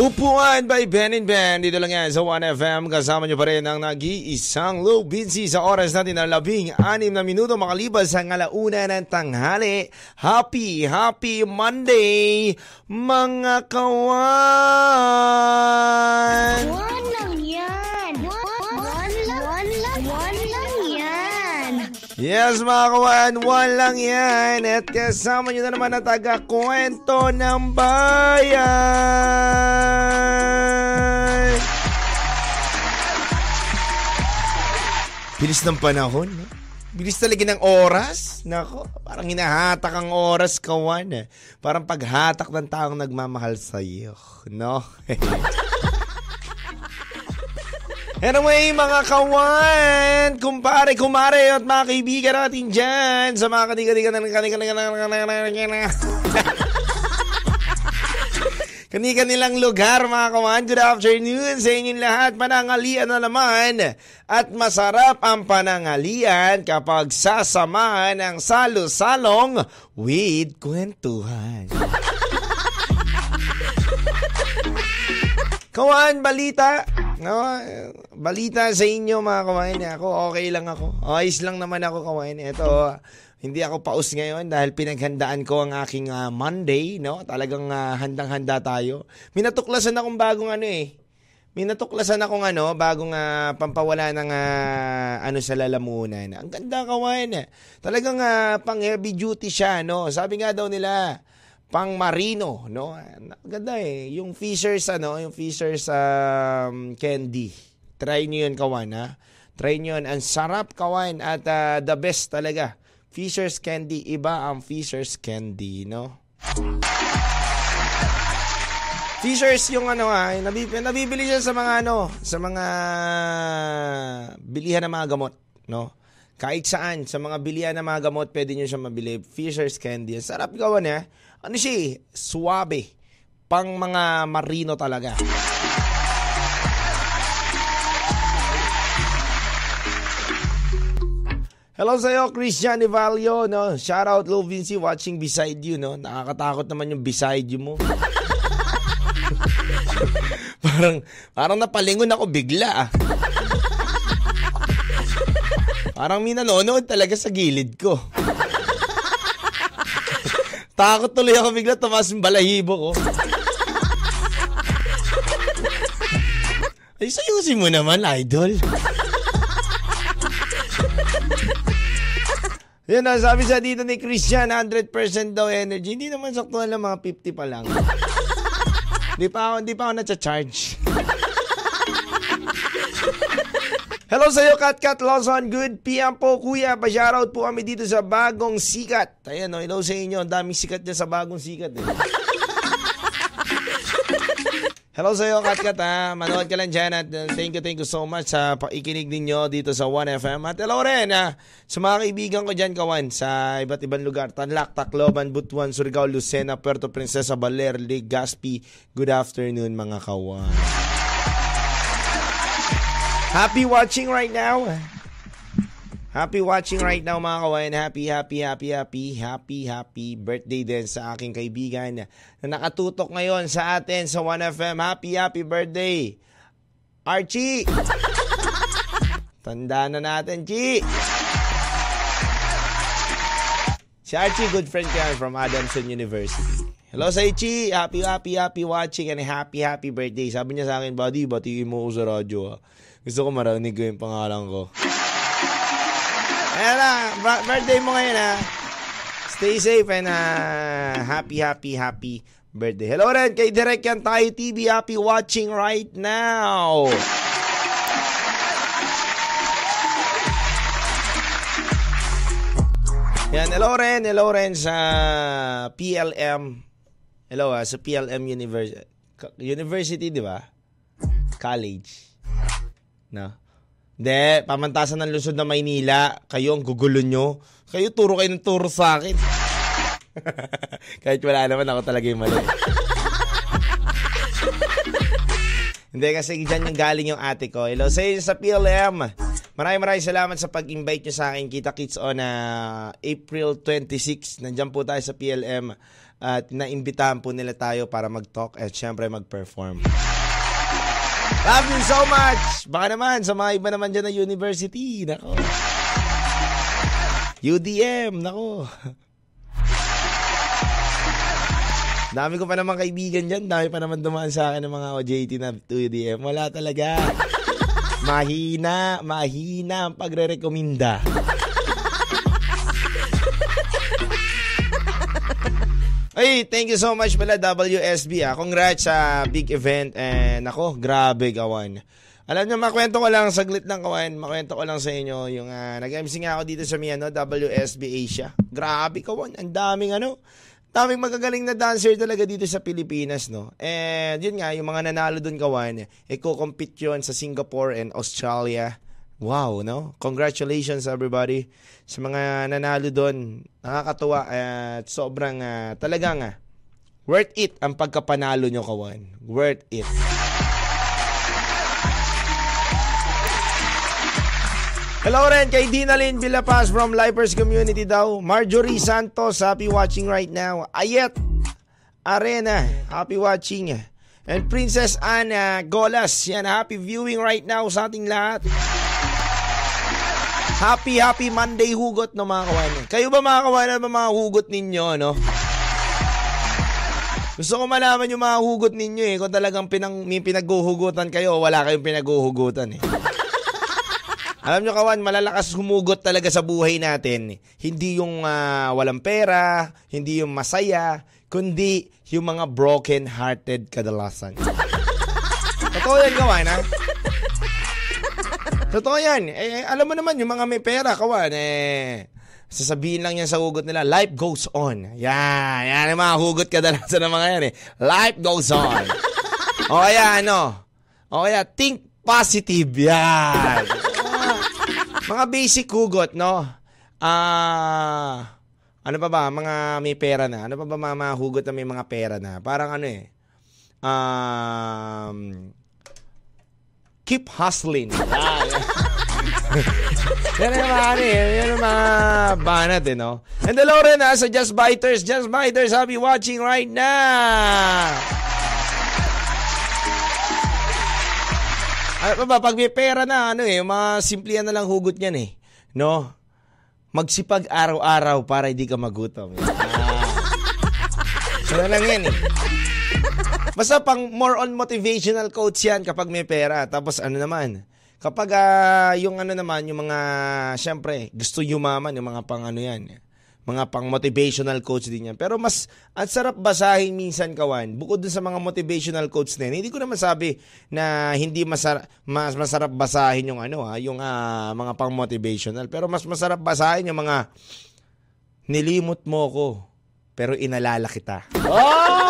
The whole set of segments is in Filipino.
Upuan by Ben and Ben. Dito lang yan sa 1FM. Kasama nyo pa rin ang nag-iisang low busy sa oras natin na labing anim na minuto makalipas sa ngalauna ng tanghali. Happy, happy Monday, mga kawan! One lang yan. Yes mga kawan, one lang yan. At kasama nyo na naman ang taga-kwento ng bayan. Bilis ng panahon, no? Bilis talaga ng oras. Nako, parang hinahatak ang oras, kawan. Parang paghatak ng taong nagmamahal sa iyo, no? Anyway, mga kawan, kumpare, kumare, at mga kaibigan natin dyan sa mga kaniga-niga ng kaniga-niga Kani-kanilang lugar mga kawan. Good afternoon sa inyong lahat. Panangalian na naman. At masarap ang panangalian kapag sasamahan ng salo-salong with kwentuhan. Kawan, balita. No, balita sa inyo mga kawain. Ako okay lang ako. Ayos lang naman ako kawain. Ito, hindi ako paus ngayon dahil pinaghandaan ko ang aking ah, Monday, no? Talagang ah, handang-handa tayo. Minatuklasan akong bagong ano eh. Minatuklasan akong ano, bagong ah, pampawala ng ah, ano sa lalamunan. Ang ganda kawain. Talagang ah, pang heavy duty siya, no? Sabi nga daw nila, pang marino, no? Ganda eh. Yung Fishers, ano, yung Fishers um, candy. Try nyo yun, kawan, ha? Try nyo yun. Ang sarap, kawan, at ah, the best talaga. Fishers candy, iba ang Fishers candy, no? Fishers yung ano ha, nabibili, nabibili siya sa mga ano, sa mga bilihan ng mga gamot, no? Kahit saan, sa mga bilihan ng mga gamot, pwede nyo siya mabili. Fishers candy. Sarap gawan eh. Ano siya eh? Suwabe. Pang mga marino talaga. Hello sa iyo, Christian Evalio, no? Shout out Lil Vinci watching beside you, no? Nakakatakot naman yung beside you mo. parang parang napalingon ako bigla. ah. Parang may nanonood talaga sa gilid ko. Takot tuloy ako bigla, tumas yung balahibo ko. Ay, sayusin mo naman, idol. Yan na, sabi sa dito ni Christian, 100% daw energy. Hindi naman sakto lang, mga 50 pa lang. Hindi pa ako, hindi pa ako na-charge. Hello sa iyo, Kat Kat Lawson. Good PM po, kuya. Pa-shoutout po kami dito sa Bagong Sikat. Ayan, no, hello sa inyo. Ang daming sikat dyan sa Bagong Sikat. Eh. Hello sa iyo, Kat Kat, ha. Manood ka lang dyan at uh, thank you, thank you so much sa pakikinig ninyo dito sa 1FM. At hello rin, ha, sa mga kaibigan ko dyan, kawan, sa iba't ibang lugar. Tanlac, Tacloban, Butuan, Surigao, Lucena, Puerto Princesa, Baler, Legazpi. Good afternoon, mga kawan. Happy watching right now. Happy watching right now mga kawain. Happy, happy, happy, happy, happy, happy birthday din sa aking kaibigan na nakatutok ngayon sa atin sa 1FM. Happy, happy birthday. Archie! Tanda na natin, Chi! Si Archie, good friend ko from Adamson University. Hello sa Chi! Happy, happy, happy watching and happy, happy birthday. Sabi niya sa akin, buddy, batiin mo ko sa radyo. ah. Gusto ko marinig ko yung pangalan ko. Ayan ba- birthday mo ngayon ha. Stay safe and uh, happy, happy, happy birthday. Hello rin kay Direk Yan Tayo TV. Happy watching right now. Yan, hello rin, hello rin sa PLM. Hello ah, sa PLM University. University, di ba? College. No. Hindi, pamantasan ng Luzon na Maynila. Kayo ang gugulo nyo. Kayo turo kayo ng turo sa akin. Kahit wala naman ako talaga yung mali. Hindi kasi dyan yung galing yung ate ko. Hello sa sa PLM. Maraming maraming salamat sa pag-invite nyo sa akin. Kita Kids on uh, April 26. Nandyan po tayo sa PLM. At naimbitahan po nila tayo para mag-talk at syempre mag-perform. Love you so much! Baka naman, sa mga iba naman dyan na university. Nako. UDM, nako. Dami ko pa naman kaibigan dyan. Dami pa naman dumaan sa akin ng mga OJT na 2DM. Wala talaga. Mahina, mahina ang pagre-rekomenda. Ay, thank you so much pala WSB ah. Congrats sa big event and ako, grabe gawan. Alam niyo, makwento ko lang, saglit lang kawan, makwento ko lang sa inyo, yung uh, nag-MC nga ako dito sa Miano, WSB Asia. Grabe kawan, ang daming ano, daming magagaling na dancer talaga dito sa Pilipinas, no? And yun nga, yung mga nanalo doon kawan, iko-compete yun sa Singapore and Australia. Wow, no? Congratulations everybody sa mga nanalo doon. Nakakatuwa at sobrang uh, talagang uh, worth it ang pagkapanalo nyo kawan. Worth it. Hello rin kay Dinalyn Villapas from Lifers Community daw. Marjorie Santos, happy watching right now. Ayet Arena, happy watching. And Princess Anna Golas, yan, happy viewing right now sa ating lahat. Happy, happy Monday hugot no mga kawan. Kayo ba mga kawan, ano mga hugot ninyo, no? Gusto ko malaman yung mga hugot ninyo eh. Kung talagang pinang, may pinaghuhugutan kayo wala kayong pinaghuhugutan eh. Alam nyo kawan, malalakas humugot talaga sa buhay natin. Hindi yung uh, walang pera, hindi yung masaya, kundi yung mga broken-hearted kadalasan. Totoo yan kawan ha? Totoo yan. Eh, alam mo naman, yung mga may pera kawan, eh, sasabihin lang yan sa hugot nila, life goes on. Yan, yan yung mga hugot kadalasan ng mga yan eh. Life goes on. o kaya ano, o kaya think positive. Yan. Mga basic hugot, no? Ah... Uh, ano pa ba? Mga may pera na. Ano pa ba mga, mga hugot na may mga pera na? Parang ano eh. Um, keep hustling. Ah, yan ang mga ano eh. Yan ang mga banat eh, no? And hello rin ha sa Just Biters. Just Biters, I'll be watching right now. Ano ba, pag may pera na, ano eh, mga simple na lang hugot niyan eh. No? Magsipag araw-araw para hindi ka magutom. Ah. Ano lang yan eh. Basta pang more on motivational quotes yan kapag may pera. Tapos ano naman, kapag uh, yung ano naman, yung mga, syempre, gusto yumaman, yung mga pang ano yan mga pang motivational coach din yan. Pero mas ang sarap basahin minsan kawan. Bukod dun sa mga motivational coach na yan, hindi ko naman sabi na hindi masarap mas masarap basahin yung ano ha, yung uh, mga pang motivational. Pero mas masarap basahin yung mga nilimot mo ko pero inalala kita. Oh!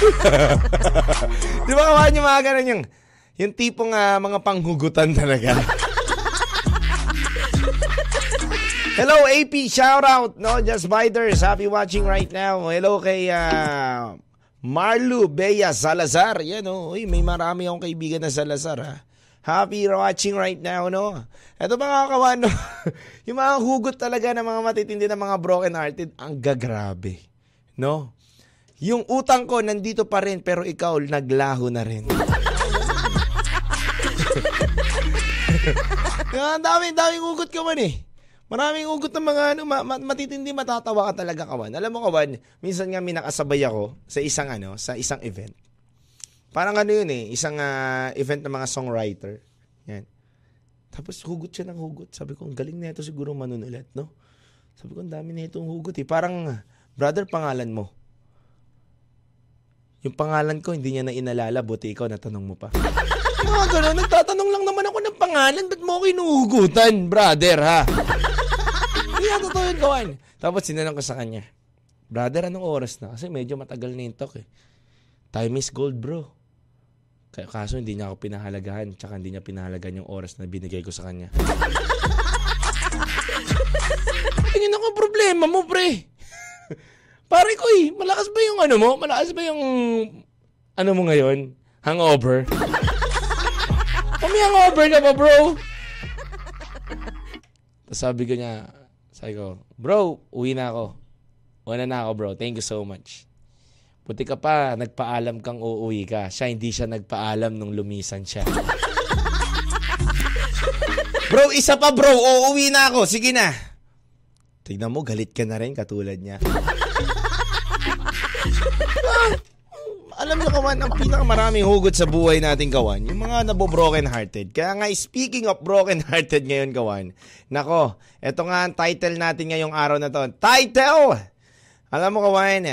Di ba kawan yung mga ganun yung yung tipong uh, mga panghugutan talaga. Hello, AP. Shout out. No, just Biters. Happy watching right now. Hello kay uh, Marlu Bea Salazar. Yan, oh. Uy, may marami akong kaibigan na Salazar, ha. Happy watching right now, no? Ito mga kawan, no? yung mga hugot talaga ng mga matitindi na mga broken hearted, ang gagrabe. No? Yung utang ko nandito pa rin pero ikaw naglaho na rin. Ang dami, daming hugot ka man eh. Maraming ugot ng mga ano, ma- ma- matitindi matatawa ka talaga kawan. Alam mo kawan, minsan nga may nakasabay ako sa isang ano, sa isang event. Parang ano yun eh, isang uh, event ng mga songwriter. Yan. Tapos hugot siya ng hugot. Sabi ko, ang galing na ito siguro manunulat, no? Sabi ko, ang dami na itong hugot eh. Parang, brother, pangalan mo. Yung pangalan ko, hindi niya na inalala, buti ikaw natanong mo pa. Mga ganun, nagtatanong lang naman ako ng pangalan, ba't mo ako inuhugutan, brother, ha? Hindi yeah, totoo yun, kawan. Tapos sinanong ko sa kanya, Brother, anong oras na? Kasi medyo matagal na yung talk eh. Time is gold, bro. Kaya kaso hindi niya ako pinahalagahan, tsaka hindi niya pinahalagahan yung oras na binigay ko sa kanya. Tingin ako problema mo, pre. Pare ko eh, malakas ba yung ano mo? Malakas ba yung ano mo ngayon? Hangover? Kami hangover ka ba, bro? Tapos sabi ko niya, sabi ko, bro, uwi na ako. Uwi na ako, bro. Thank you so much. Buti ka pa, nagpaalam kang uuwi ka. Siya, hindi siya nagpaalam nung lumisan siya. bro, isa pa bro, uuwi na ako. Sige na. Tignan mo, galit ka na rin katulad niya. Alam niyo kawan, ang pinakamaraming hugot sa buhay natin kawan, yung mga nabo-broken hearted. Kaya nga, speaking of broken hearted ngayon kawan, nako, eto nga ang title natin ngayong araw na to. Title! Alam mo kawan,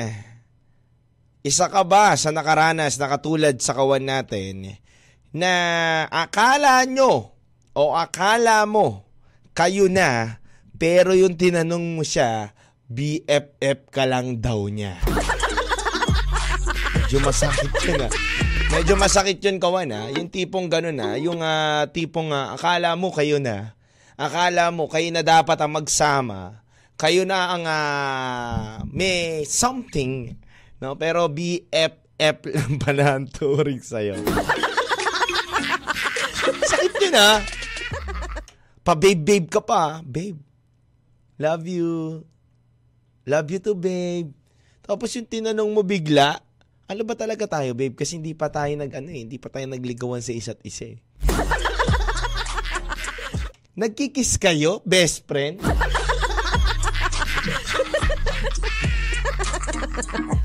isa ka ba sa nakaranas na katulad sa kawan natin na akala nyo o akala mo kayo na pero yung tinanong mo siya, BFF ka lang daw niya. Medyo masakit yun ah. Medyo masakit yun kawan ah. Yung tipong ganun ah. Yung ah, tipong ah, akala mo kayo na. Akala mo kayo na dapat ang magsama. Kayo na ang ah, may something. No? Pero BFF lang pala ang turing sa'yo. Sakit yun ah. Pa-babe-babe ka pa. Babe, love you. Love you too, babe. Tapos yung tinanong mo bigla, ano ba talaga tayo, babe? Kasi hindi pa tayo nag ano eh, hindi pa tayo nagligawan sa isa't isa eh. Nagkikis kayo, best friend?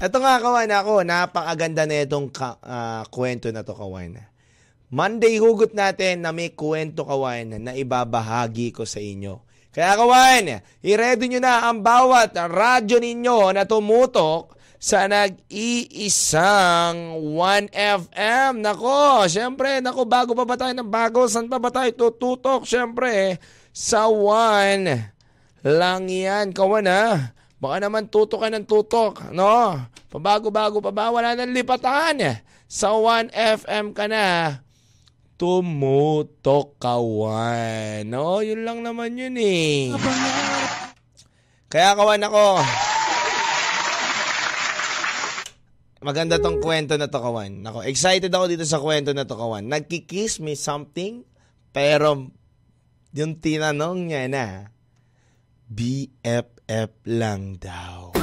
Ito nga kawan ako, napakaganda na itong ka, ah, kwento na to kawan. Monday hugot natin na may kwento kawan na ibabahagi ko sa inyo. Kaya kawan, i-ready nyo na ang bawat radyo ninyo na tumutok sa nag-iisang 1FM. Nako, syempre, nako, bago pa ba tayo ng bago? Saan pa ba tayo tututok? Syempre, sa 1 lang yan. Kawan ha. Baka naman tutok ka ng tutok. No? Pabago-bago pa ba? Wala nang lipatan. Sa 1FM ka na tumutok kawan. No, yun lang naman yun eh. Kaya kawan ako. Maganda tong kwento na to kawan. Nako, excited ako dito sa kwento na to kawan. Nagkikiss me something, pero yung tinanong niya na, BFF lang daw.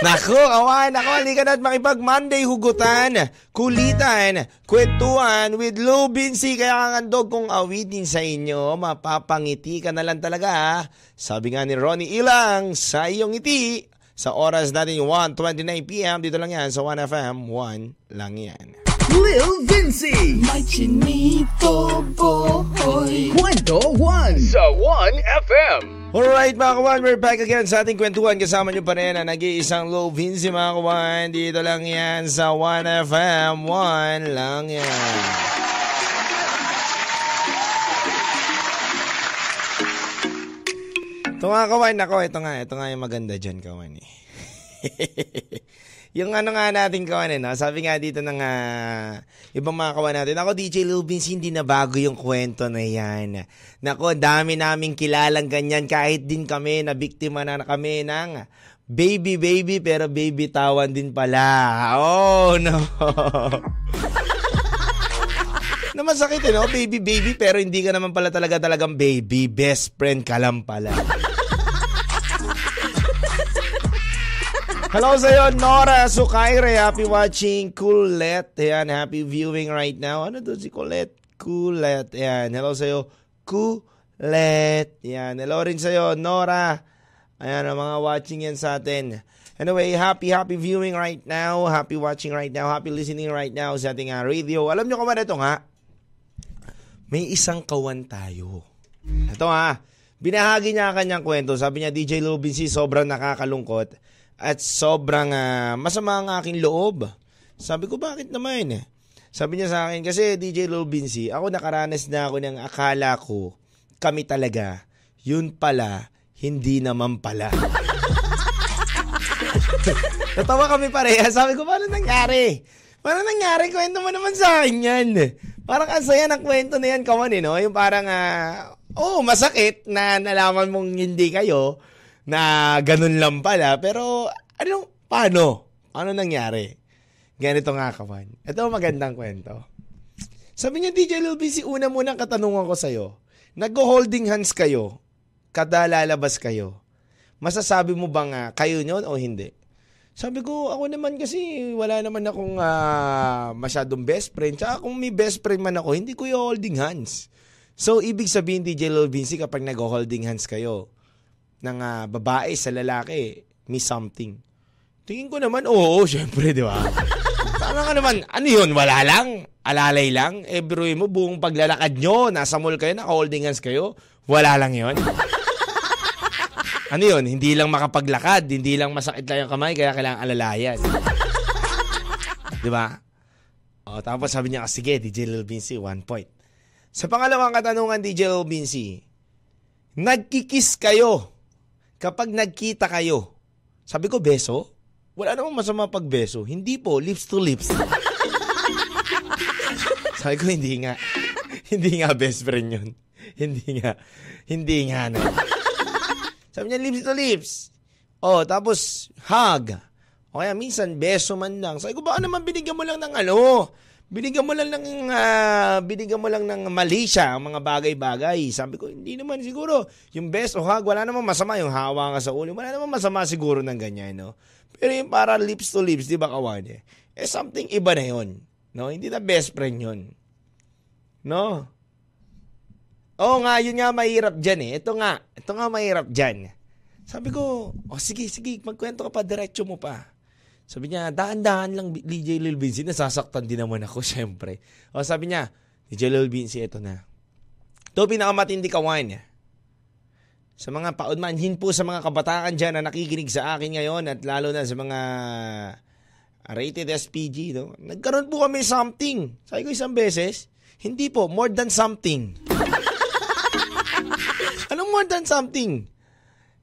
Nako, awan, nako, halika na at makipag Monday hugutan, kulitan, kwentuhan with Lou Binsi. Kaya kangandog kung awitin sa inyo, mapapangiti ka na lang talaga. Sabi nga ni Ronnie Ilang, sa iyong ngiti, sa oras natin 1.29pm, dito lang yan sa 1FM, 1 lang yan. Lil Vinci. My chinito boy. Kwento 1 sa 1FM. Alright mga kawan, we're back again sa ating kwentuhan. Kasama nyo pa rin ang nag-iisang low Vinci mga kawan. Dito lang yan sa 1FM, 1 lang yan. Ito nga kawan, ako, ito nga, ito nga yung maganda dyan kawan eh. yung ano nga natin kawan eh, no? sabi nga dito ng ah, ibang mga kawan natin, ako DJ Lil Vince, hindi na bago yung kwento na yan. Nako, dami naming kilalang ganyan kahit din kami na biktima na kami ng baby baby pero baby tawan din pala. Oh no. na masakit eh, no? Baby baby pero hindi ka naman pala talaga talagang baby. Best friend ka lang pala. Hello sa iyo, Nora Sukaire. Happy watching. Colette. Ayan, happy viewing right now. Ano to si Colette? Colette. Ayan, hello sa iyo, Colette. Ayan, hello rin sa iyo, Nora. Ayan, ang mga watching yan sa atin. Anyway, happy, happy viewing right now. Happy watching right now. Happy listening right now sa ating uh, radio. Alam nyo kung ano ito nga? May isang kawan tayo. Ito ha, binahagi niya ang kanyang kwento. Sabi niya, DJ Lubinsi, sobrang nakakalungkot at sobrang ah, masama ang aking loob. Sabi ko, bakit naman? Sabi niya sa akin, kasi DJ Lubinsi, ako nakaranas na ako ng akala ko, kami talaga, yun pala, hindi naman pala. Natawa kami pareha. Sabi ko, paano nangyari? Parang nangyari, kwento mo naman sa akin yan. Parang ang saya ng kwento na yan, kawan eh, no? Yung parang, ah, oh, masakit na nalaman mong hindi kayo na ganun lang pala. Pero, ano, paano? Ano nangyari? Ganito nga, kawan. Ito magandang kwento. Sabi niya, DJ Lil si una munang katanungan ko sa'yo. Nag-holding hands kayo, kada lalabas kayo. Masasabi mo bang uh, kayo nyon o hindi? Sabi ko, ako naman kasi wala naman akong uh, masyadong best friend. Tsaka kung may best friend man ako, hindi ko yung holding hands. So, ibig sabihin, DJ Lil Vinci, kapag nag-holding hands kayo ng uh, babae sa lalaki, may something. Tingin ko naman, oo, syempre, di ba? Parang ka naman, ano yun, wala lang? Alalay lang? Eh, mo, buong paglalakad nyo, nasa mall kayo, naka-holding hands kayo, wala lang yon ano yun? Hindi lang makapaglakad, hindi lang masakit lang yung kamay, kaya kailangan alalayan. Di ba? O, tapos sabi niya, sige, DJ Lil Vinci, one point. Sa pangalawang katanungan, DJ Lil Vinci, nagkikis kayo kapag nagkita kayo. Sabi ko, beso? Wala namang masama pag beso. Hindi po, lips to lips. sabi ko, hindi nga. hindi nga best friend yun. Hindi nga. Hindi nga na. Sabi niya, lips to lips. Oh, tapos, hug. O kaya minsan, beso man lang. Sabi ko, baka naman binigyan mo lang ng ano, binigyan mo lang ng, uh, binigyan mo lang ng mali siya, ang mga bagay-bagay. Sabi ko, hindi naman siguro. Yung best o hug, wala naman masama. Yung hawa nga sa ulo, wala naman masama siguro ng ganyan, no? Pero yung para lips to lips, di ba kawan eh? Eh, something iba na yon No? Hindi na best friend yon No? Oo nga, yun nga mahirap dyan eh. Ito nga, ito nga mahirap dyan. Sabi ko, oh sige, sige, magkwento ka pa, diretso mo pa. Sabi niya, daan-daan lang DJ Lil Vinci, nasasaktan din naman ako, syempre. O sabi niya, DJ Lil Vinci, ito na. Ito pinakamatindi kawan. Sa mga paunmanhin po sa mga kabataan dyan na nakikinig sa akin ngayon at lalo na sa mga rated SPG, no? nagkaroon po kami something. Sabi ko isang beses, hindi po, more than something. Anong more than something?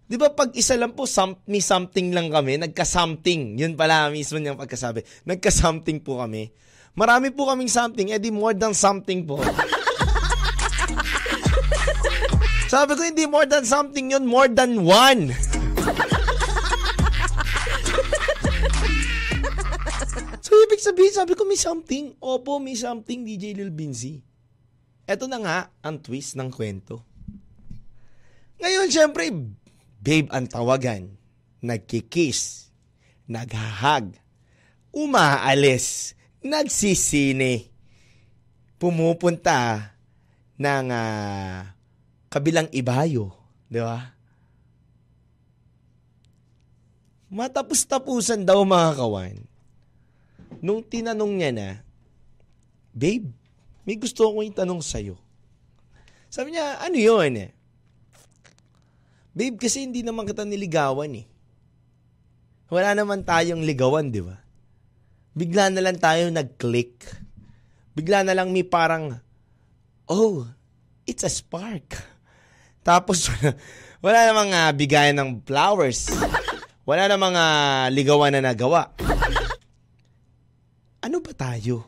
Di ba pag isa lang po, some, may something lang kami, nagka-something. Yun pala mismo niyang pagkasabi. Nagka-something po kami. Marami po kaming something, edi more than something po. Sabi ko, hindi more than something yun, more than one. so, ibig sabihin, sabi ko, may something. Opo, may something, DJ Lil Binzi. Ito na nga ang twist ng kwento. Ngayon, syempre, babe ang tawagan. Nagkikiss. Naghahag. Umaalis. Nagsisine. Pumupunta ng uh, kabilang ibayo. Di ba? Matapos-tapusan daw mga kawan. Nung tinanong niya na, Babe, may gusto akong itanong sa'yo. Sabi niya, ano yun eh? Babe, kasi hindi naman kita niligawan eh. Wala naman tayong ligawan, di ba? Bigla na lang tayo nag-click. Bigla na lang may parang, oh, it's a spark. Tapos, wala namang uh, bigayan ng flowers. Wala namang uh, ligawan na nagawa. Ano ba tayo?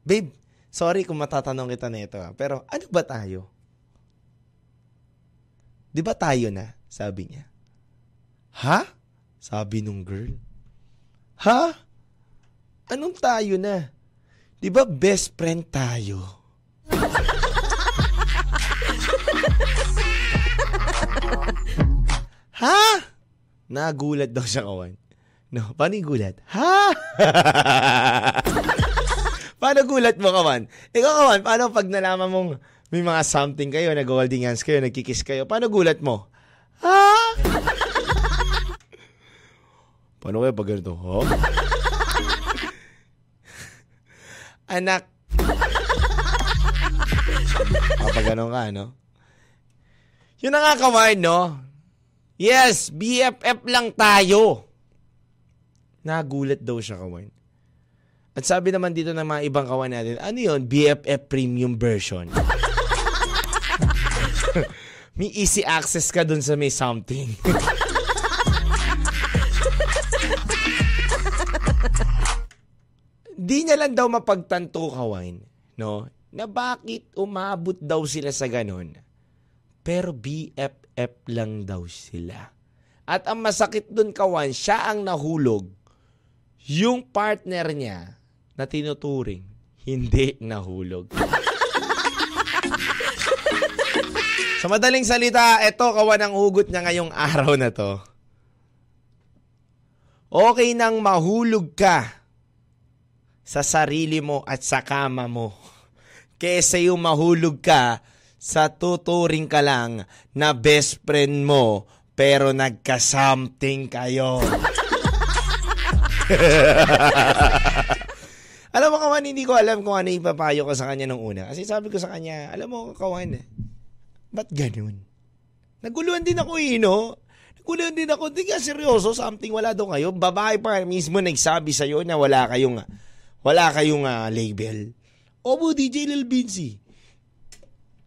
Babe, sorry kung matatanong kita nito, pero ano ba tayo? Di ba tayo na? Sabi niya. Ha? Sabi nung girl. Ha? Anong tayo na? Di ba best friend tayo? ha? Nagulat daw siya kawan. No, paano yung gulat? Ha? paano gulat mo kawan? Ikaw kawan, paano pag nalaman mong may mga something kayo, nag-holding hands kayo, nagkikiss kayo. Paano gulat mo? Ha? Paano kayo pag ganito? Huh? Anak. Kapag ganun ka, no? Yun na nga, kawain, no? Yes, BFF lang tayo. Nagulat daw siya, kawain. At sabi naman dito ng mga ibang kawan natin, ano yun? BFF Premium Version. may easy access ka dun sa may something. niya lang daw mapagtanto kawan, no? Na bakit umabot daw sila sa ganon. Pero BFF lang daw sila. At ang masakit dun kawan, siya ang nahulog. Yung partner niya na tinuturing, hindi nahulog. Sa madaling salita, eto kawan ang hugot niya ngayong araw na to. Okay nang mahulog ka sa sarili mo at sa kama mo. Kesa yung mahulog ka sa tuturing ka lang na best friend mo pero nagka-something kayo. alam mo kawan, hindi ko alam kung ano ipapayo ko sa kanya nung una. Kasi sabi ko sa kanya, alam mo kawan, Ba't ganun? Naguluhan din ako eh, no? Naguluhan din ako. Hindi ka seryoso, something wala daw kayo. Babae pa mismo nagsabi sa'yo na wala kayong, wala kayong uh, label. Obo, DJ Lil Binsi.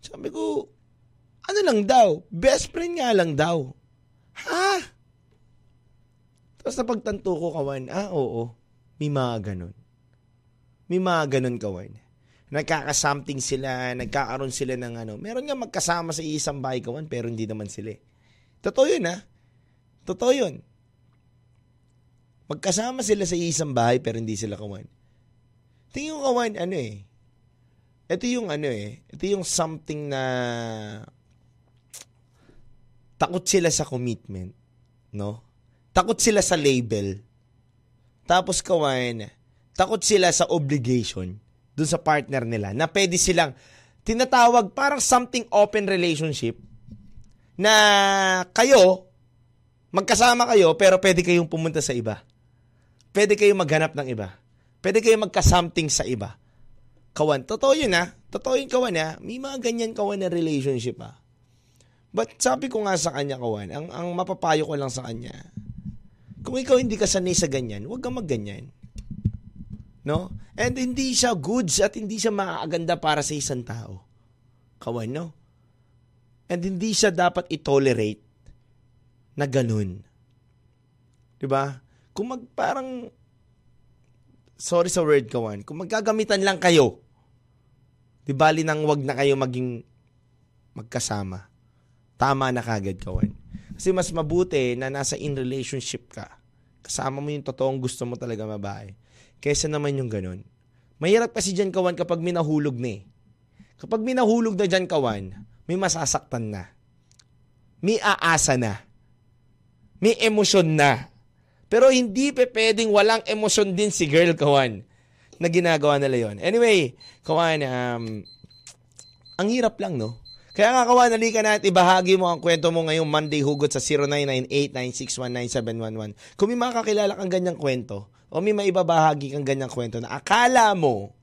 Sabi ko, ano lang daw? Best friend nga lang daw. Ha? Tapos napagtanto ko, kawan, ah, oo. May mga ganun. May mga ganun, kawan nagkaka-something sila, nagkakaroon sila ng ano. Meron nga magkasama sa isang bahay kawan, pero hindi naman sila. Eh. Totoo yun, ha? Totoo yun. Magkasama sila sa isang bahay, pero hindi sila kawan. Tingin ko kawan, ano eh. Ito yung ano eh. Ito yung something na takot sila sa commitment. No? Takot sila sa label. Tapos kawan, takot sila sa obligation dun sa partner nila na pwede silang tinatawag parang something open relationship na kayo, magkasama kayo pero pwede kayong pumunta sa iba. Pwede kayong maghanap ng iba. Pwede kayong magka-something sa iba. Kawan, totoo yun ha. Totoo yun kawan ha. May mga ganyan kawan na relationship ha. But sabi ko nga sa kanya kawan, ang, ang mapapayo ko lang sa kanya, kung ikaw hindi ka sanay sa ganyan, huwag kang magganyan. No? And hindi siya goods at hindi siya maaganda para sa isang tao. Kawan, no? And hindi siya dapat i-tolerate na ganun. 'Di ba? Kung mag parang sorry sa word kawan, kung magkagamitan lang kayo, di bali nang wag na kayo maging magkasama. Tama na kagad kawan. Kasi mas mabuti na nasa in relationship ka. Kasama mo yung totoong gusto mo talaga mabahay Kesa naman yung ganun. Mahirap kasi dyan kawan kapag minahulog na eh. Kapag minahulog na dyan kawan, may masasaktan na. May aasa na. May emosyon na. Pero hindi pe pwedeng walang emosyon din si girl kawan na ginagawa nila yon. Anyway, kawan, um, ang hirap lang no. Kaya nga kawan, nalika na at ibahagi mo ang kwento mo ngayong Monday hugot sa 0998-9619711. Kung may makakilala kang ganyang kwento, o may maibabahagi kang ganyang kwento na akala mo,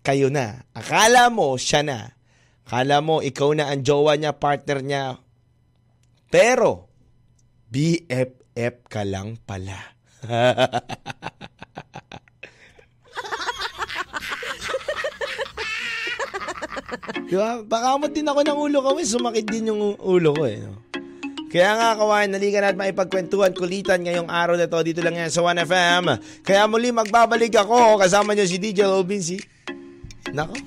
kayo na. Akala mo, siya na. Akala mo, ikaw na ang jowa niya, partner niya. Pero, BFF ka lang pala. Di ba? Baka mo din ako ng ulo ko. Sumakit din yung ulo ko eh. Kaya nga kawan, nalikan natin maipagkwentuhan kulitan ngayong araw na to dito lang yan sa 1FM. Kaya muli magbabalik ako kasama niyo si DJ Robinsi. Nako.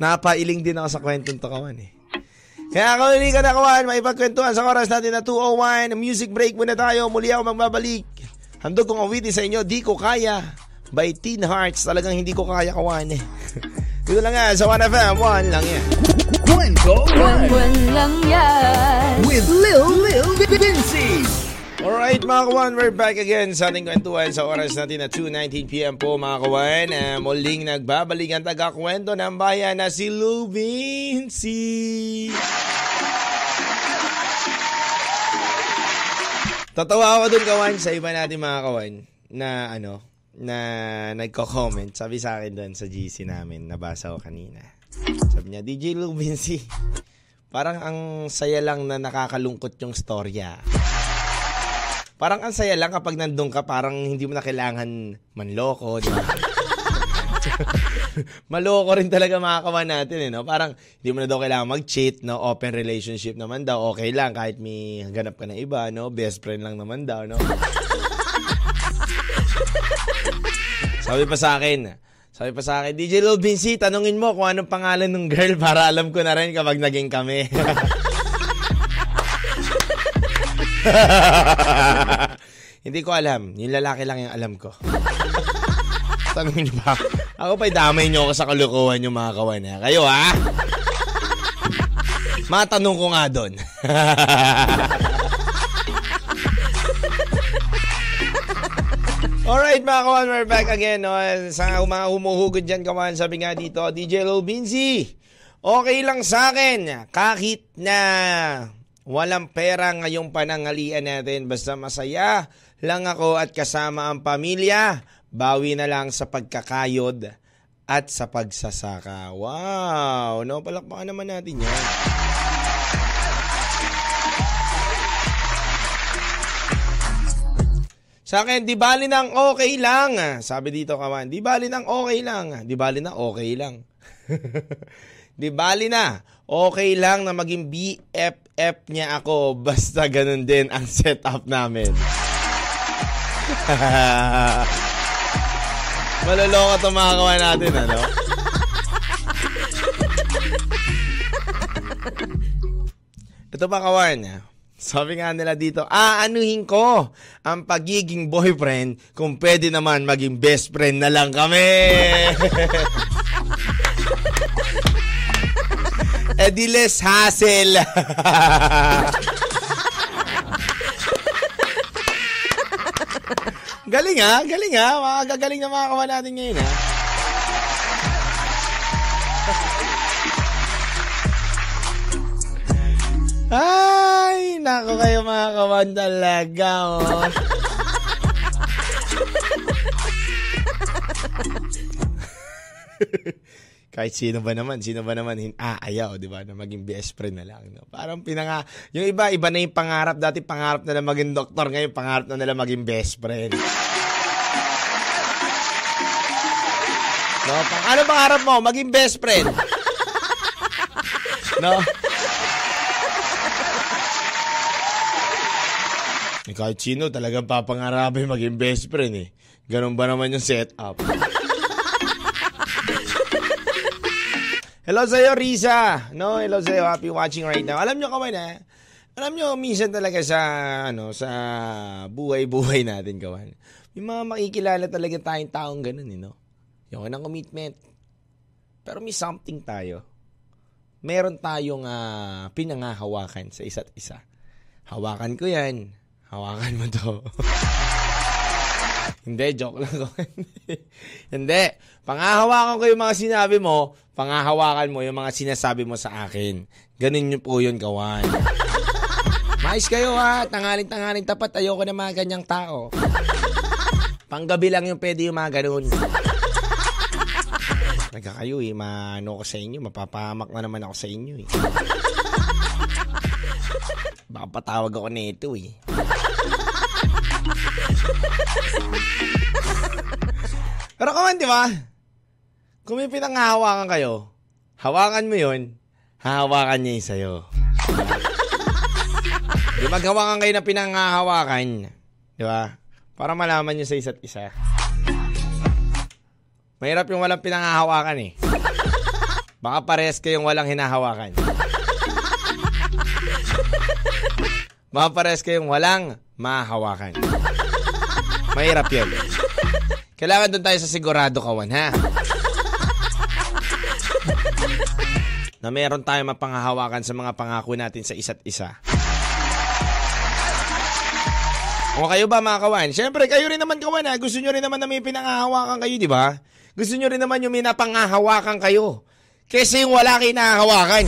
Napailing din ako sa kwentong to kawan eh. Kaya kung hindi ka na kawan, maipagkwentuhan sa oras natin na 2.01. Music break muna tayo. Muli ako magbabalik. Handog kong awitin sa inyo, Di Ko Kaya by Teen Hearts. Talagang hindi ko kaya kawan eh. Dito lang nga sa 1FM, 1 lang yan. Kwento One lang yan. with Lil Lil Vinci. Alright mga kawan, we're back again sa ating kwentuhan sa oras natin na 2.19pm po mga kawan. Uh, muling nagbabalik ang taga-kwento ng bayan na si Lou Vinci. Tatawa ako dun kawan sa iba natin mga kawan na ano, na nagko-comment. Sabi sa akin doon sa GC namin, nabasa ko kanina. Sabi niya, DJ Lou Vinci, parang ang saya lang na nakakalungkot yung storya. Parang ang saya lang kapag nandun ka, parang hindi mo na kailangan manloko. Di ba? Maloko rin talaga mga kawan natin, eh, no? Parang hindi mo na daw kailangan mag-cheat, no? Open relationship naman daw, okay lang kahit may ganap ka ng iba, no? Best friend lang naman daw, no? Sabi pa sa akin, sabi pa sa akin, DJ Lil Vinci, tanungin mo kung anong pangalan ng girl para alam ko na rin kapag naging kami. Hindi ko alam. Yung lalaki lang yung alam ko. Tanungin niyo ba? Ako pa damay niyo ako sa kalukuhan yung mga kawan niya. Kayo ha? Matanong ko nga doon. Alright mga kawan, we're back again. No? Sa mga humuhugod dyan kawan, sabi nga dito, DJ Lil Binzi, okay lang sa akin kahit na walang pera ngayong panangalian natin. Basta masaya lang ako at kasama ang pamilya. Bawi na lang sa pagkakayod at sa pagsasaka. Wow! No, palakpakan naman natin yan. Sa akin, di bali nang okay lang. Sabi dito kawan, di bali nang okay lang. Di bali na okay lang. di bali na, okay lang na maging BFF niya ako. Basta ganun din ang setup namin. Maloloko itong mga kawan natin, ano? Ito pa kawan, sabi nga nila dito, aanuhin ko ang pagiging boyfriend kung pwede naman maging best friend na lang kami. eh di less hassle. galing ha, galing ha. Mga gagaling na mga kawan natin ngayon ha. Nako kayo mga kawan talaga, oh. Kahit sino ba naman, sino ba naman hin ah, ayaw, di ba, na maging best friend na lang. No? Parang pinanga, yung iba, iba na yung pangarap. Dati pangarap nila maging doktor, ngayon pangarap na nila maging best friend. No, pang, ano pangarap mo? Maging best friend. no? Eh, kahit sino talagang papangarapin maging best friend eh. Ganun ba naman yung setup? Hello sa'yo, Risa. No, hello sa'yo. Happy watching right now. Alam nyo kawan ha, alam nyo, minsan talaga sa, ano, sa buhay-buhay natin kawan. May mga makikilala talaga tayong taong ganun, eh, no? Yung ng commitment. Pero may something tayo. Meron tayong uh, pinangahawakan sa isa't isa. Hawakan ko yan. Hawakan mo to. Hindi, joke lang ko. Hindi. Pangahawakan ko yung mga sinabi mo, pangahawakan mo yung mga sinasabi mo sa akin. Ganun nyo po yun, kawan. Mais kayo ha, tangaling-tangaling tapat, ayoko na mga ganyang tao. Panggabi lang yung pwede yung mga ganun. Nagka kayo eh, maano ko sa inyo, mapapahamak na naman ako sa inyo eh. Baka patawag ako nito eh. Pero kaman, di ba? Kung may pinanghahawakan kayo, hawakan mo yun, hahawakan niya yung sa'yo. di maghawakan kayo na pinanghahawakan, di ba? Para malaman niyo sa isa't isa. Mahirap yung walang pinanghahawakan eh. Baka pares kayong walang hinahawakan. Baka pares kayong walang mahahawakan. Mahirap yun. Kailangan doon tayo sa sigurado kawan, ha? na meron tayo mapanghahawakan sa mga pangako natin sa isa't isa. O kayo ba mga kawan? Siyempre, kayo rin naman kawan ha. Gusto nyo rin naman na may pinanghahawakan kayo, di ba? Gusto nyo rin naman yung may napanghahawakan kayo. Kasi yung wala kayo nahahawakan.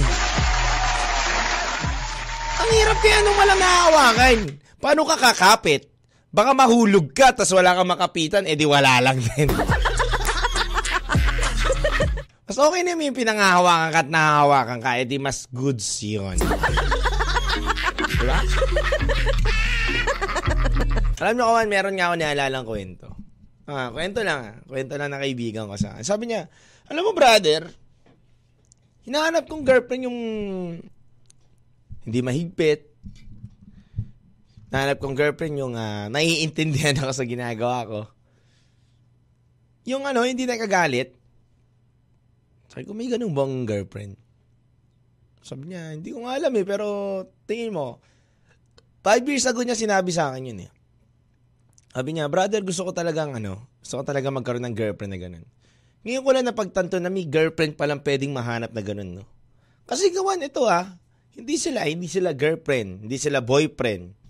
Ang hirap kaya nung walang nahahawakan. Paano ka kakapit? Baka mahulog ka, tas wala kang makapitan, edi wala lang din. mas okay na yung pinanghahawakan ka at nahahawakan ka, edi mas goods yun. diba? Alam nyo kawan, meron nga ako nialalang kwento. Ah, kwento lang ah. Kwento lang na kaibigan ko sa Sabi niya, alam mo brother, hinahanap kong girlfriend yung hindi mahigpit. Hinahanap kong girlfriend yung uh, naiintindihan ako sa ginagawa ko. yung ano, hindi nakagalit. Sabi ko, may ganun bang girlfriend? Sabi niya, hindi ko nga alam eh, pero tingin mo, five years ago niya sinabi sa akin yun eh. Sabi niya, brother, gusto ko talagang ano, gusto ko talaga magkaroon ng girlfriend na ganun. Ngayon ko lang napagtanto na may girlfriend palang pwedeng mahanap na ganun, no? Kasi gawan ito ah, hindi sila, hindi sila girlfriend, hindi sila boyfriend.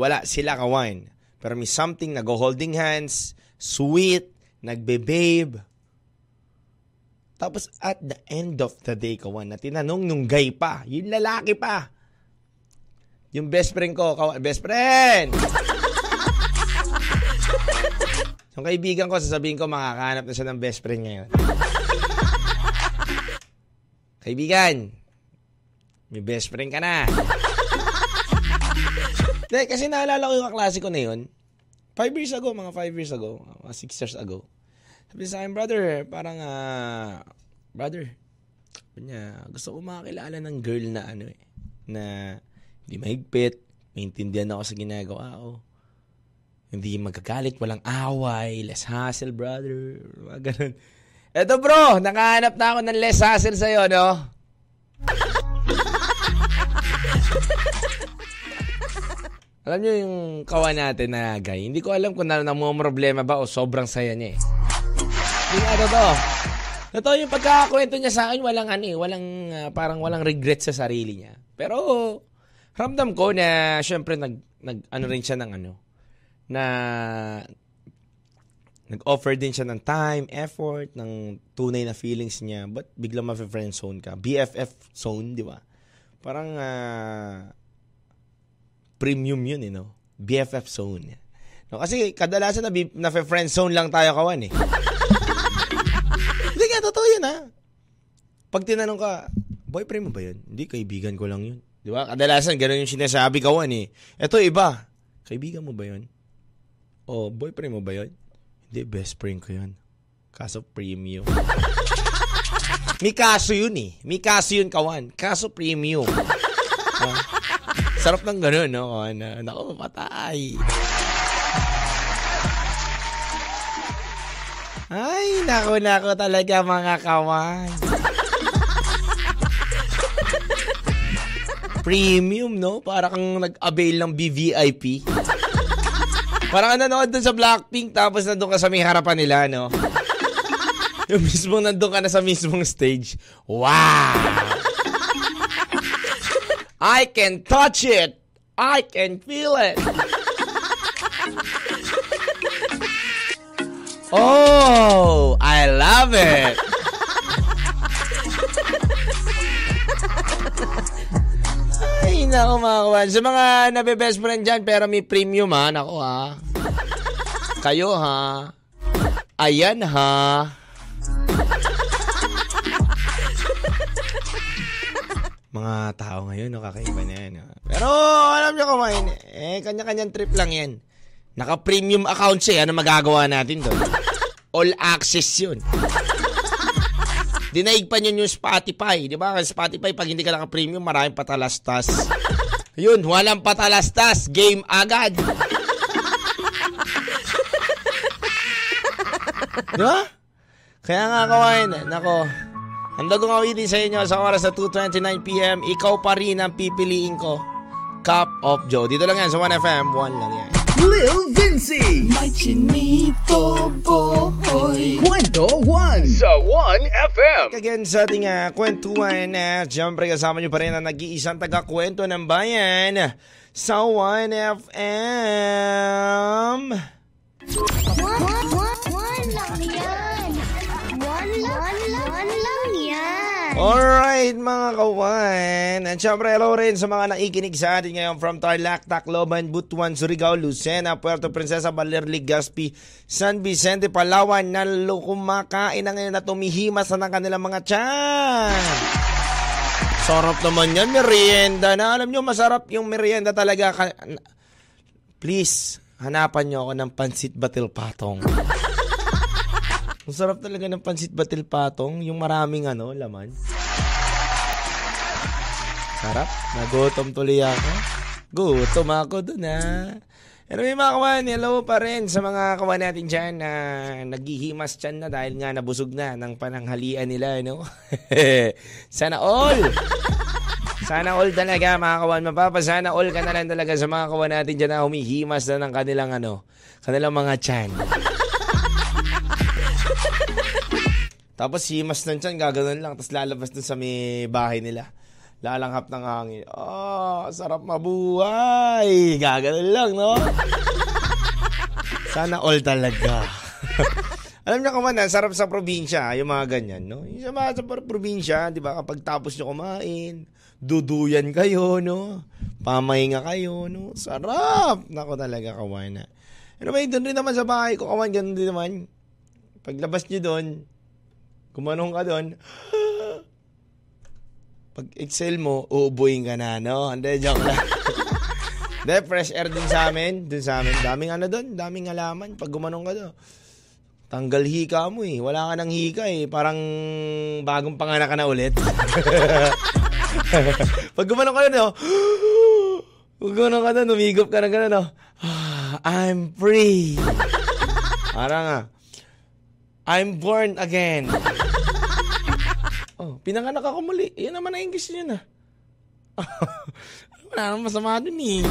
Wala sila kawan. Pero may something nag-holding hands, sweet, nagbe-babe. Tapos at the end of the day, kawan, na tinanong nung guy pa, yung lalaki pa. Yung best friend ko, kawan, best friend! yung kaibigan ko, sasabihin ko, makakahanap na siya ng best friend ngayon. Kaibigan, may best friend ka na. Hindi, kasi naalala ko yung kaklase ko na yun. Five years ago, mga five years ago, mga six years ago. Sabi sa akin, brother, parang, ah, brother, niya, gusto ko makakilala ng girl na ano eh, na hindi mahigpit, maintindihan ako sa ginagawa ko. Hindi magagalit, walang away, less hassle, brother. Mga ganun. Eto bro, nakahanap na ako ng less hassle sa'yo, no? Alam niyo yung kawan natin na guy, hindi ko alam kung na problema ba o sobrang saya niya eh. Hindi nga totoo. Totoo yung pagkakakwento niya sa akin, walang ano eh, walang, ah, parang walang regret sa sarili niya. Pero, ramdam ko na, syempre, nag, nag, ano rin siya ng ano, na, nag-offer din siya ng time, effort, ng tunay na feelings niya, but biglang ma-friend zone ka. BFF zone, di ba? Parang, ah, premium yun, eh, no? BFF zone. No, kasi kadalasan na, na friend zone lang tayo kawan eh. Hindi nga, totoo yun ha. Pag tinanong ka, boyfriend mo ba yun? Hindi, kaibigan ko lang yun. Di ba? Kadalasan, ganun yung sinasabi kawan eh. Ito iba, kaibigan mo ba yun? O boyfriend mo ba yun? Hindi, best friend ko yun. Kaso premium. May kaso yun eh. May kaso yun kawan. Kaso premium. Ah. Sarap ng ganun, no? Kawan, Naku, patay. Ay, naku, naku talaga mga kawan. Premium, no? Para kang nag-avail ng BVIP. Parang nanood dun sa Blackpink tapos nandun ka sa may harapan nila, no? Yung mismo nandun ka na sa mismong stage. Wow! I can touch it! I can feel it! Oh, I love it. Ay, nako mga kawan. Sa mga nabe-best friend dyan, pero may premium ha. Nako ha. Kayo ha. Ayan ha. Mga tao ngayon, no, kakaiba na yan. ha. Pero alam nyo kumain, eh, kanya-kanyang trip lang yan. Naka-premium account siya, ano magagawa natin doon? All access yun. Dinaig pa yun yung Spotify. Di ba? Kasi Spotify, pag hindi ka naka-premium, maraming patalastas. Yun, walang patalastas. Game agad. Di ba? Kaya nga kawain, nako, handa kong awitin sa inyo sa oras na 2.29pm, ikaw pa rin ang pipiliin ko. Cup of Joe. Dito lang yan sa 1FM, 1 lang yan. Lil Vinci. May chinito boy. Kwento 1 sa 1FM. Again sa ating uh, kwentuhan na uh, siyempre kasama nyo pa rin ang nag-iisang taga-kwento ng bayan sa 1FM. One, one, one, one lang yan. One lang, one lang, one lang. Alright mga kawan. At syempre hello rin sa mga nakikinig sa atin ngayon from Tarlac, Tacloban, Butuan, Surigao, Lucena, Puerto Princesa, Baler, Legazpi, San Vicente, Palawan na lo- kumakain na ngayon na tumihimas na ng kanilang mga tiyan. Sarap naman yan, merienda na. Alam nyo, masarap yung merienda talaga. Please, hanapan nyo ako ng pansit batil patong. Ang sarap talaga ng pansit batil patong, yung maraming ano, laman. Sarap. Nagutom tuloy ako. Gutom ako dun ha. Anyway mga kawan, hello pa rin sa mga kawan natin dyan na naghihimas dyan na dahil nga nabusog na ng pananghalian nila, no? Sana all! Sana all talaga mga kawan. Mapapasana all ka na lang talaga sa mga kawan natin dyan na humihimas na ng kanilang ano, kanilang mga chan. Tapos himas ng chan, gaganon lang. Tapos lalabas dun sa may bahay nila. Lalanghap ng hangin. Oh, sarap mabuhay. Gaganon lang, no? Sana all talaga. Alam niyo kaman, sarap sa probinsya, yung mga ganyan, no? Yung sa mga sa probinsya, di ba, kapag tapos nyo kumain, duduyan kayo, no? Pamahinga kayo, no? Sarap! Nako talaga, kawan. Anyway, doon rin naman sa bahay ko, kawan, ganun din naman. Paglabas nyo doon, kumanong ka doon, pag excel mo, uubuin ka na, no? Hindi, joke lang. Hindi, fresh air din sa amin. Dun sa amin. Daming ano doon, daming halaman. Pag gumanong ka doon, tanggal hika mo eh. Wala ka ng hika eh. Parang bagong panganak ka na ulit. Pag gumanong ka doon, no? Pag gumanong ka doon, umigop ka na gano'n, no? Ah, I'm free. Parang nga, I'm born again. Pinanganak ako muli. Yan naman ang English yun ah. Wala naman masama dun eh.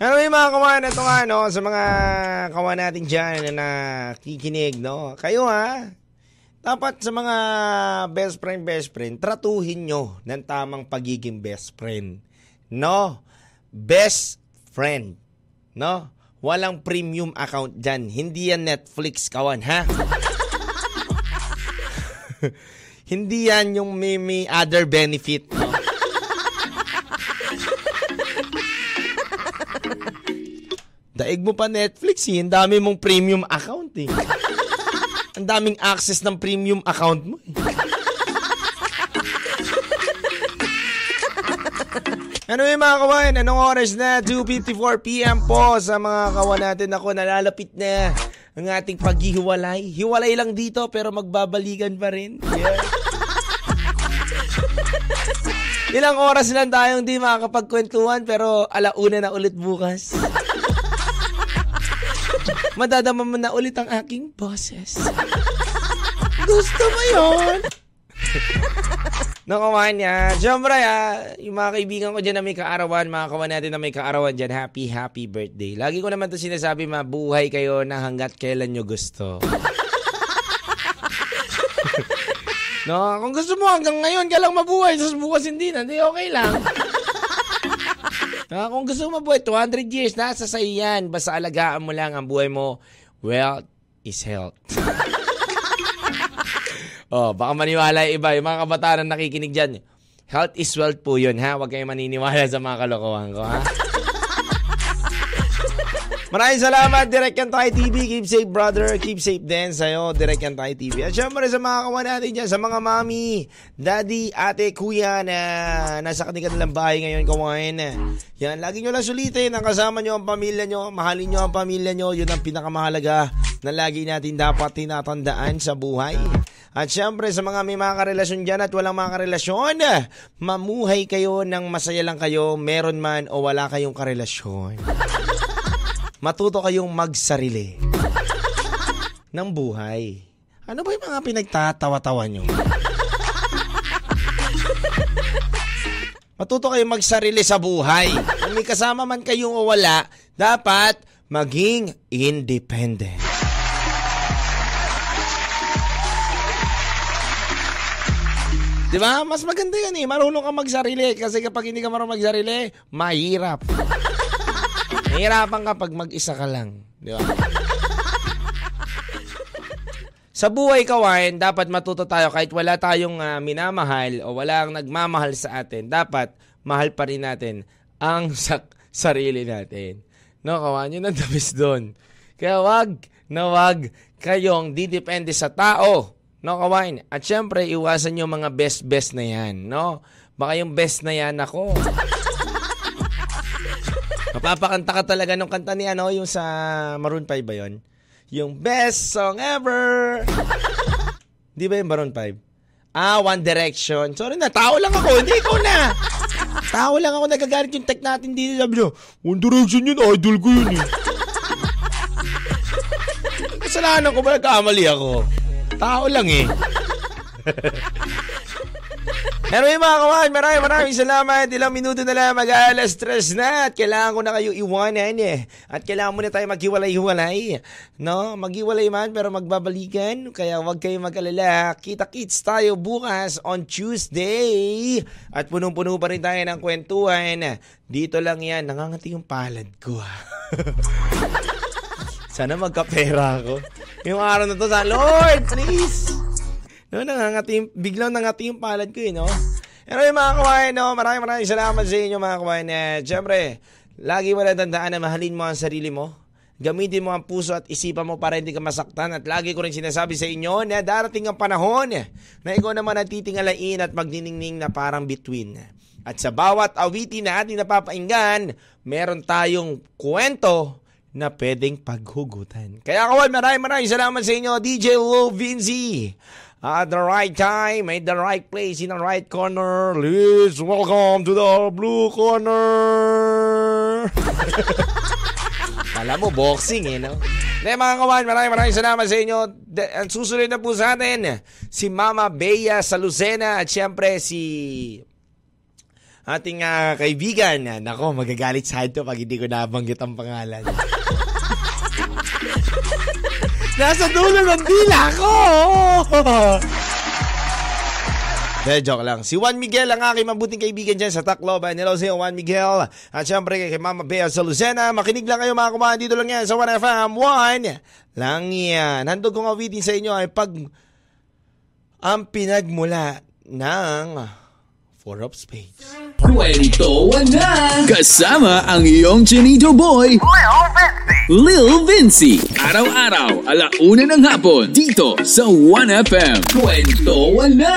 Yung mga kawan, ito nga, no, sa mga kawan natin dyan na nakikinig, no, kayo ha, dapat sa mga best friend, best friend, tratuhin nyo ng tamang pagiging best friend. No? Best friend. No? Walang premium account dyan. Hindi yan Netflix, kawan, ha? Hindi yan yung may, may other benefit. Daig mo pa Netflix eh. Ang dami mong premium account eh. Ang daming access ng premium account mo eh. Yung mga kawan? Anong oras na? 2.54pm po sa mga kawan natin. Ako, nalalapit na ang ating paghihiwalay. Hiwalay lang dito pero magbabalikan pa rin. Yeah. Ilang oras lang tayong di makakapagkwentuhan pero alauna na ulit bukas. Madadama mo na ulit ang aking boses. Gusto mo yun? Naku man ya. Siyempre ah, yung mga kaibigan ko dyan na may kaarawan, mga kawan natin na may kaarawan dyan, happy, happy birthday. Lagi ko naman to sinasabi, mabuhay kayo na hanggat kailan nyo gusto. no, kung gusto mo hanggang ngayon ka lang mabuhay, tapos bukas hindi na, hindi okay lang. Ah, kung gusto mo mabuhay 200 years, nasa sa yan. Basta alagaan mo lang ang buhay mo. Wealth is health. oh, baka maniwala yung iba. Yung mga kabataan na nakikinig dyan. Health is wealth po yun, ha? Huwag kayong maniniwala sa mga kalokohan ko, ha? Maraming salamat, Direk Kantay TV. Keep safe, brother. Keep safe din sa'yo, Direk Kantay TV. At syempre sa mga kawan natin dyan, sa mga mami, daddy, ate, kuya na nasa kanilang bahay ngayon, kawain. Yan, lagi nyo lang sulitin ang kasama nyo ang pamilya nyo. Mahalin nyo ang pamilya nyo. Yun ang pinakamahalaga na lagi natin dapat tinatandaan sa buhay. At syempre sa mga may mga karelasyon dyan at walang mga karelasyon, mamuhay kayo ng masaya lang kayo, meron man o wala kayong karelasyon matuto kayong magsarili ng buhay. Ano ba yung mga pinagtatawa-tawa nyo? Matuto kayong magsarili sa buhay. Kung may kasama man kayong o wala, dapat maging independent. Di ba? Mas maganda yan eh. Marunong ka magsarili. Kasi kapag hindi ka marunong magsarili, mahirap. Nahirapan ka pag mag-isa ka lang. Di ba? Sa buhay kawain, dapat matuto tayo kahit wala tayong uh, minamahal o wala ang nagmamahal sa atin. Dapat mahal pa rin natin ang sak- sarili natin. No, kawan, yun ang dabis doon. Kaya wag na wag kayong didepende sa tao. No, kawain. At syempre, iwasan yung mga best-best na yan. No? Baka yung best na yan ako. Mapapakanta ka talaga nung kanta ni ano, yung sa Maroon 5 ba yun? Yung best song ever! Di ba yung Maroon 5? Ah, One Direction. Sorry na, tao lang ako, hindi ikaw na! Tao lang ako nagagalit yung tech natin dito. Sabi niya, One Direction yun, idol ko yun eh. Kasalanan ko ba nagkamali ako? Tao lang eh. Yung mga kawan, maraming maraming salamat. Ilang minuto na lang mag-alas stress na at kailangan ko na kayo iwanan eh. At kailangan muna tayo maghiwalay-hiwalay. No? Maghiwalay man pero magbabalikan. Kaya huwag kayo mag-alala. Kita-kits tayo bukas on Tuesday. At punong-puno pa rin tayo ng kwentuhan. Dito lang yan. Nangangati yung palad ko. Sana magkapera ako. Yung araw na to sa Lord, please. No, nangangati, biglang nangati yung palad ko eh, no? Pero yung mga kawain, no, maraming maraming salamat sa inyo mga kawain. Eh, Siyempre, lagi mo na tandaan na mahalin mo ang sarili mo. Gamitin mo ang puso at isipan mo para hindi ka masaktan. At lagi ko rin sinasabi sa inyo na darating ang panahon na ikaw naman ang titingalain at magniningning na parang between. At sa bawat awitin na ating napapainggan, meron tayong kwento na pwedeng paghugutan. Kaya kawan, maraming maraming salamat sa inyo, DJ Lou Vinci. At the right time, at the right place, in the right corner. Please welcome to the blue corner. Alam mo, boxing eh, no? De, mga kawan, maraming maraming salamat sa inyo. De, ang susunod na po sa atin, si Mama Bea sa Lucena at syempre si ating ah, kaibigan. Nako, magagalit sa akin to pag hindi ko nabanggit ang pangalan. Nasa dulo ng dila ko! De, joke lang. Si Juan Miguel ang aking mabuting kaibigan dyan sa Tacloban. Hello sa iyo, Juan Miguel. At syempre kay Mama Bea sa Lucena. Makinig lang kayo mga kumahan dito lang yan sa 1FM 1 lang yan. Handog kong awitin sa inyo ay pag ang pinagmula ng Four of Spades. Kwentuhan na! Kasama ang iyong Chinito Boy, Lil Vinci. Araw-araw, alauna ng hapon, dito sa 1FM. Kwentuhan na!